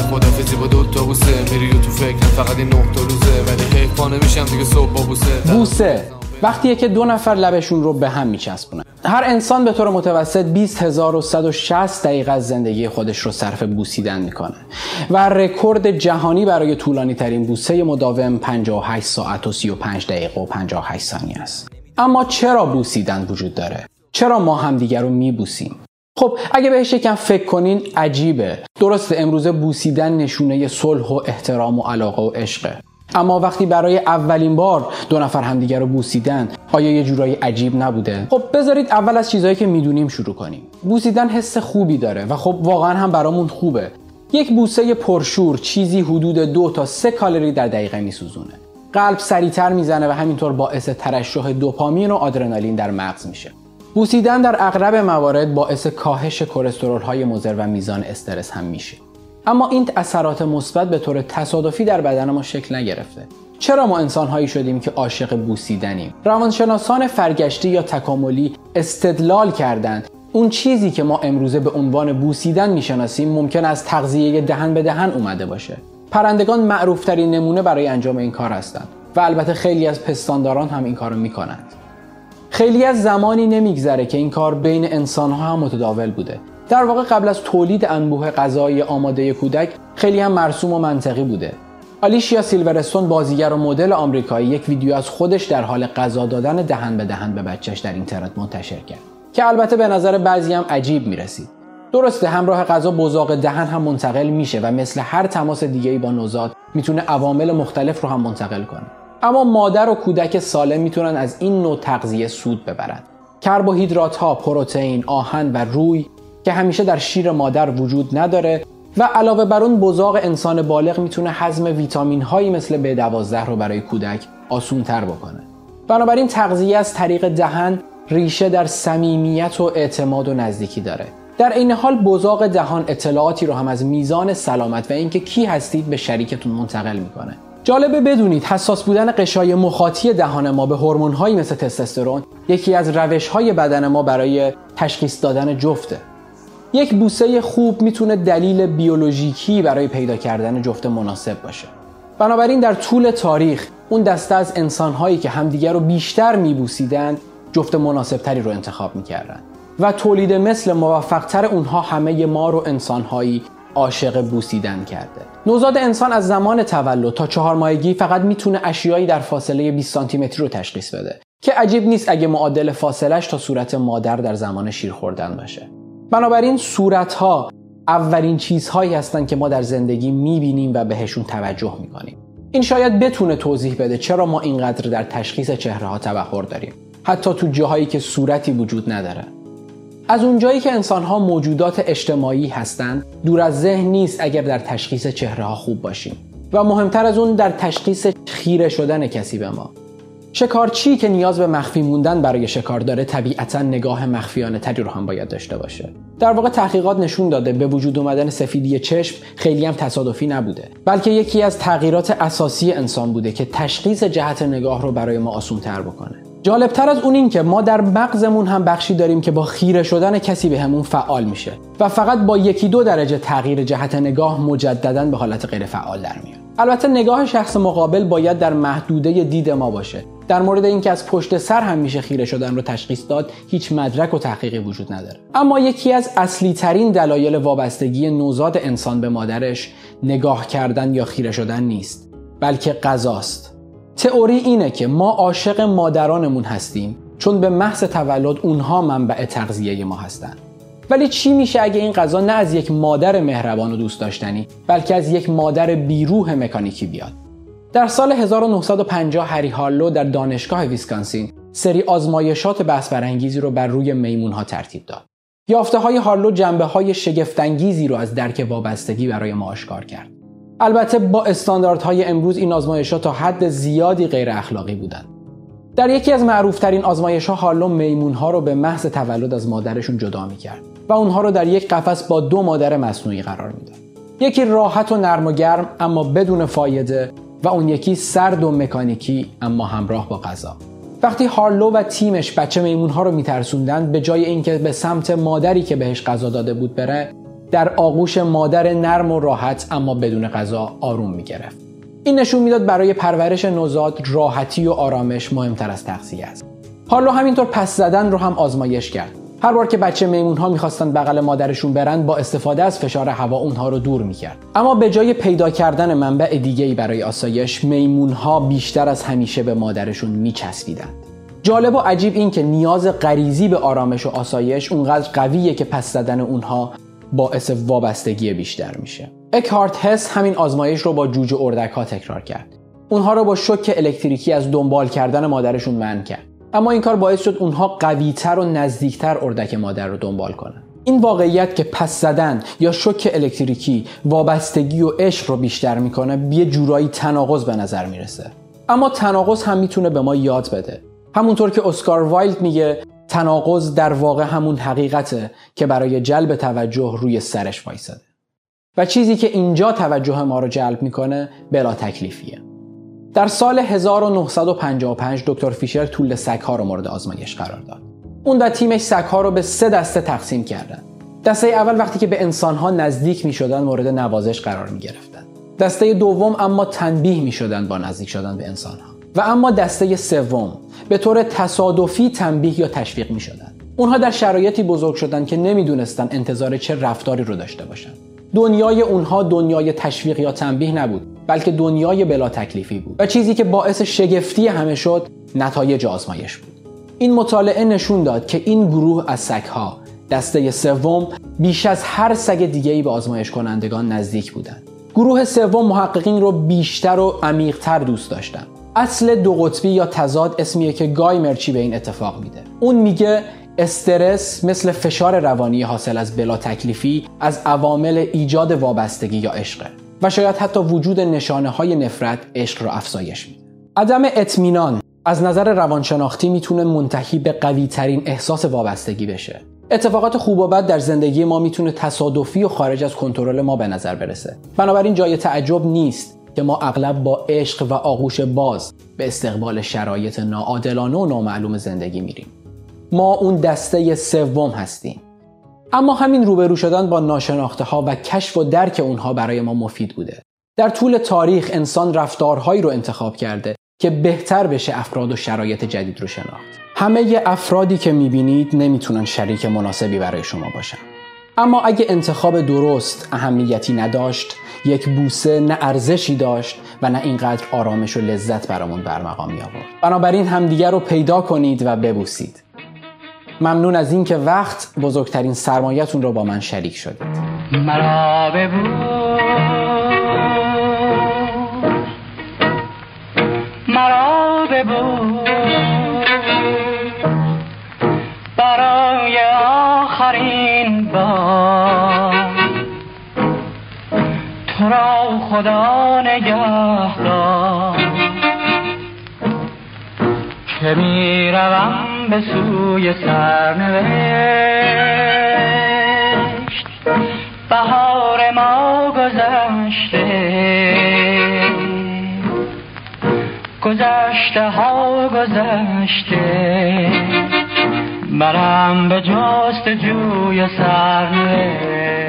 میگه خدافزی با دو تا بوسه میری تو فکر فقط این روزه. ولی حیف نمیشم دیگه صبح با بوسه. بوسه. وقتیه که دو نفر لبشون رو به هم میچسبونن. هر انسان به طور متوسط 20160 دقیقه از زندگی خودش رو صرف بوسیدن می‌کنه. و رکورد جهانی برای طولانی ترین بوسه مداوم 58 ساعت و 35 دقیقه و 58 ثانیه است. اما چرا بوسیدن وجود داره؟ چرا ما همدیگر رو میبوسیم؟ خب اگه بهش یکم فکر کنین عجیبه. درسته امروزه بوسیدن نشونه صلح و احترام و علاقه و عشقه. اما وقتی برای اولین بار دو نفر همدیگر رو بوسیدن آیا یه جورایی عجیب نبوده؟ خب بذارید اول از چیزهایی که می‌دونیم شروع کنیم. بوسیدن حس خوبی داره و خب واقعا هم برامون خوبه. یک بوسه پرشور چیزی حدود دو تا سه کالری در دقیقه میسوزونه. قلب سریعتر می‌زنه و همینطور باعث ترشح دوپامین و آدرنالین در مغز میشه. بوسیدن در اغلب موارد باعث کاهش کلسترول های مضر و میزان استرس هم میشه. اما این اثرات مثبت به طور تصادفی در بدن ما شکل نگرفته. چرا ما انسان هایی شدیم که عاشق بوسیدنیم؟ روانشناسان فرگشتی یا تکاملی استدلال کردند. اون چیزی که ما امروزه به عنوان بوسیدن می‌شناسیم ممکن است تغذیه دهن به دهن اومده باشه. پرندگان معروفترین نمونه برای انجام این کار هستند و البته خیلی از پستانداران هم این کارو می‌کنند. خیلی از زمانی نمیگذره که این کار بین انسان ها هم متداول بوده. در واقع قبل از تولید انبوه غذایی آماده کودک خیلی هم مرسوم و منطقی بوده. آلیشیا سیلورستون بازیگر و مدل آمریکایی یک ویدیو از خودش در حال غذا دادن دهن به دهن به بچهش در اینترنت منتشر کرد که البته به نظر بعضی هم عجیب می‌رسید. درسته همراه غذا بزاق دهن هم منتقل میشه و مثل هر تماس دیگه‌ای با نوزاد می‌تونه عوامل مختلف رو هم منتقل کنه. اما مادر و کودک سالم می‌تونن از این نوع تغذیه سود ببرند کربوهیدرات ها، پروتئین، آهن و روی که همیشه در شیر مادر وجود نداره و علاوه بر اون بزاق انسان بالغ می‌تونه هضم ویتامین هایی مثل B12 رو برای کودک آسون تر بکنه. بنابراین تغذیه از طریق دهن ریشه در صمیمیت و اعتماد و نزدیکی داره. در این حال بزاق دهان اطلاعاتی رو هم از میزان سلامت و اینکه کی هستید به شریکتون منتقل می‌کنه. جالبه بدونید حساس بودن قشای مخاطی دهان ما به هورمون‌هایی مثل تستوسترون یکی از روش‌های بدن ما برای تشخیص دادن جفته. یک بوسه خوب می‌تونه دلیل بیولوژیکی برای پیدا کردن جفت مناسب باشه. بنابراین در طول تاریخ اون دسته از انسانهایی که همدیگر رو بیشتر میبوسیدند جفت مناسبتری رو انتخاب می‌کردن. و تولید مثل موفقتر اونها همه ما رو انسانهایی عاشق بوسیدن کرده. نوزاد انسان از زمان تولد تا چهار ماهگی فقط می‌تونه اشیایی در فاصله 20 سانتی متری رو تشخیص بده که عجیب نیست اگه معادل فاصلش تا صورت مادر در زمان شیر خوردن باشه. بنابراین صورت ها اولین چیزهایی هستند که ما در زندگی می‌بینیم و بهشون توجه می‌کنیم. این شاید بتونه توضیح بده چرا ما اینقدر در تشخیص چهره ها تبخور داریم. حتی تو جاهایی که صورتی وجود نداره. از اونجایی که انسان ها موجودات اجتماعی هستند دور از ذهن نیست اگر در تشخیص چهره ها خوب باشیم. و مهمتر از اون در تشخیص خیره شدن کسی به ما. شکارچی که نیاز به مخفی موندن برای شکار داره طبیعتا نگاه مخفیانه تری رو هم باید داشته باشه. در واقع تحقیقات نشون داده به وجود اومدن سفیدی چشم خیلی هم تصادفی نبوده. بلکه یکی از تغییرات اساسی انسان بوده که تشخیص جهت نگاه رو برای ما آسون تر بکنه. جالبتر از اون این که ما در مغزمون هم بخشی داریم که با خیره شدن کسی به همون فعال میشه و فقط با یکی دو درجه تغییر جهت نگاه مجددا به حالت غیر فعال در میاد. البته نگاه شخص مقابل باید در محدوده دید ما باشه. در مورد اینکه از پشت سر هم میشه خیره شدن رو تشخیص داد هیچ مدرک و تحقیقی وجود نداره. اما یکی از اصلی ترین دلایل وابستگی نوزاد انسان به مادرش نگاه کردن یا خیره شدن نیست بلکه غذاست. تئوری اینه که ما عاشق مادرانمون هستیم چون به محض تولد اونها منبع تغذیه ما هستند ولی چی میشه اگه این غذا نه از یک مادر مهربان و دوست داشتنی بلکه از یک مادر بیروح مکانیکی بیاد در سال 1950 هری هارلو در دانشگاه ویسکانسین سری آزمایشات بحث برانگیزی رو بر روی میمون ها ترتیب داد. یافته های هارلو جنبه های شگفتانگیزی رو از درک وابستگی برای ما آشکار کرد. البته با استانداردهای امروز این آزمایشات تا حد زیادی غیر اخلاقی بودند. در یکی از معروفترین آزمایش ها هارلو میمون ها رو به محض تولد از مادرشون جدا می کرد و اونها رو در یک قفس با دو مادر مصنوعی قرار می‌داد. یکی راحت و نرم و گرم اما بدون فایده و اون یکی سرد و مکانیکی اما همراه با غذا وقتی هارلو و تیمش بچه میمون ها رو میترسوندن به جای اینکه به سمت مادری که بهش غذا داده بود بره در آغوش مادر نرم و راحت اما بدون غذا آروم می‌گرفت. این نشون می‌داد برای پرورش نوزاد راحتی و آرامش مهمتر از تغذیه است. حالا همینطور پس زدن رو هم آزمایش کرد. هر بار که بچه میمون ها می‌خواستن بغل مادرشون برن با استفاده از فشار هوا اونها رو دور می‌کرد. اما به جای پیدا کردن منبع دیگه ای برای آسایش میمون ها بیشتر از همیشه به مادرشون میچسبیدند. جالب و عجیب این که نیاز غریزی به آرامش و آسایش اونقدر قویه که پس زدن اونها باعث وابستگی بیشتر میشه. اکهارت هس همین آزمایش رو با جوجه اردک ها تکرار کرد. اونها رو با شوک الکتریکی از دنبال کردن مادرشون منع کرد. اما این کار باعث شد اونها قویتر و نزدیکتر اردک مادر رو دنبال کنن. این واقعیت که پس زدن یا شوک الکتریکی وابستگی و عشق رو بیشتر می‌کنه یه جورایی تناقض به نظر می‌رسه. اما تناقض هم می‌تونه به ما یاد بده. همونطور که اسکار وایلد میگه تناقض در واقع همون حقیقته که برای جلب توجه روی سرش وایساده و چیزی که اینجا توجه ما رو جلب می‌کنه بلا تکلیفیه در سال 1955 دکتر فیشر طول ها رو مورد آزمایش قرار داد. اون و تیمش ها رو به سه دسته تقسیم کردن. دسته اول وقتی که به ها نزدیک می شدن مورد نوازش قرار می گرفتن. دسته دوم اما تنبیه می شدن با نزدیک شدن به ها. و اما دسته سوم به طور تصادفی تنبیه یا تشویق می شدن. اونها در شرایطی بزرگ شدن که نمی‌دونستن انتظار چه رفتاری رو داشته باشن. دنیای اونها دنیای تشویق یا تنبیه نبود بلکه دنیای بلا تکلیفی بود و چیزی که باعث شگفتی همه شد نتایج آزمایش بود این مطالعه نشون داد که این گروه از سگها دسته سوم بیش از هر سگ دیگه ای به آزمایش کنندگان نزدیک بودند گروه سوم محققین رو بیشتر و عمیقتر دوست داشتن اصل دو قطبی یا تضاد اسمیه که گای مرچی به این اتفاق میده؟ اون میگه استرس مثل فشار روانی حاصل از بلا تکلیفی از عوامل ایجاد وابستگی یا عشقه و شاید حتی وجود نشانه های نفرت عشق را افزایش میده. عدم اطمینان از نظر روانشناختی می‌تونه منتهی به قوی ترین احساس وابستگی بشه. اتفاقات خوب و بد در زندگی ما می‌تونه تصادفی و خارج از کنترل ما به نظر برسه. بنابراین جای تعجب نیست که ما اغلب با عشق و آغوش باز به استقبال شرایط ناعادلانه و نامعلوم زندگی میریم. ما اون دسته سوم هستیم. اما همین روبرو شدن با ناشناخته ها و کشف و درک اونها برای ما مفید بوده. در طول تاریخ انسان رفتارهایی رو انتخاب کرده که بهتر بشه افراد و شرایط جدید رو شناخت. همه افرادی که می‌بینید نمی‌تونن شریک مناسبی برای شما باشن. اما اگه انتخاب درست اهمیتی نداشت یک بوسه نه ارزشی داشت و نه اینقدر آرامش و لذت برامون برمقام می آورد. بنابراین همدیگر رو پیدا کنید و ببوسید. ممنون از اینکه وقت بزرگترین سرمایتون رو با من شریک شدید. مرا مرا تو را خدا نگه دار که می‌روم به سوی سرنوشت بهار ما گذشته. گذشته ها گذشته. برم به جست جوی سرنوشت.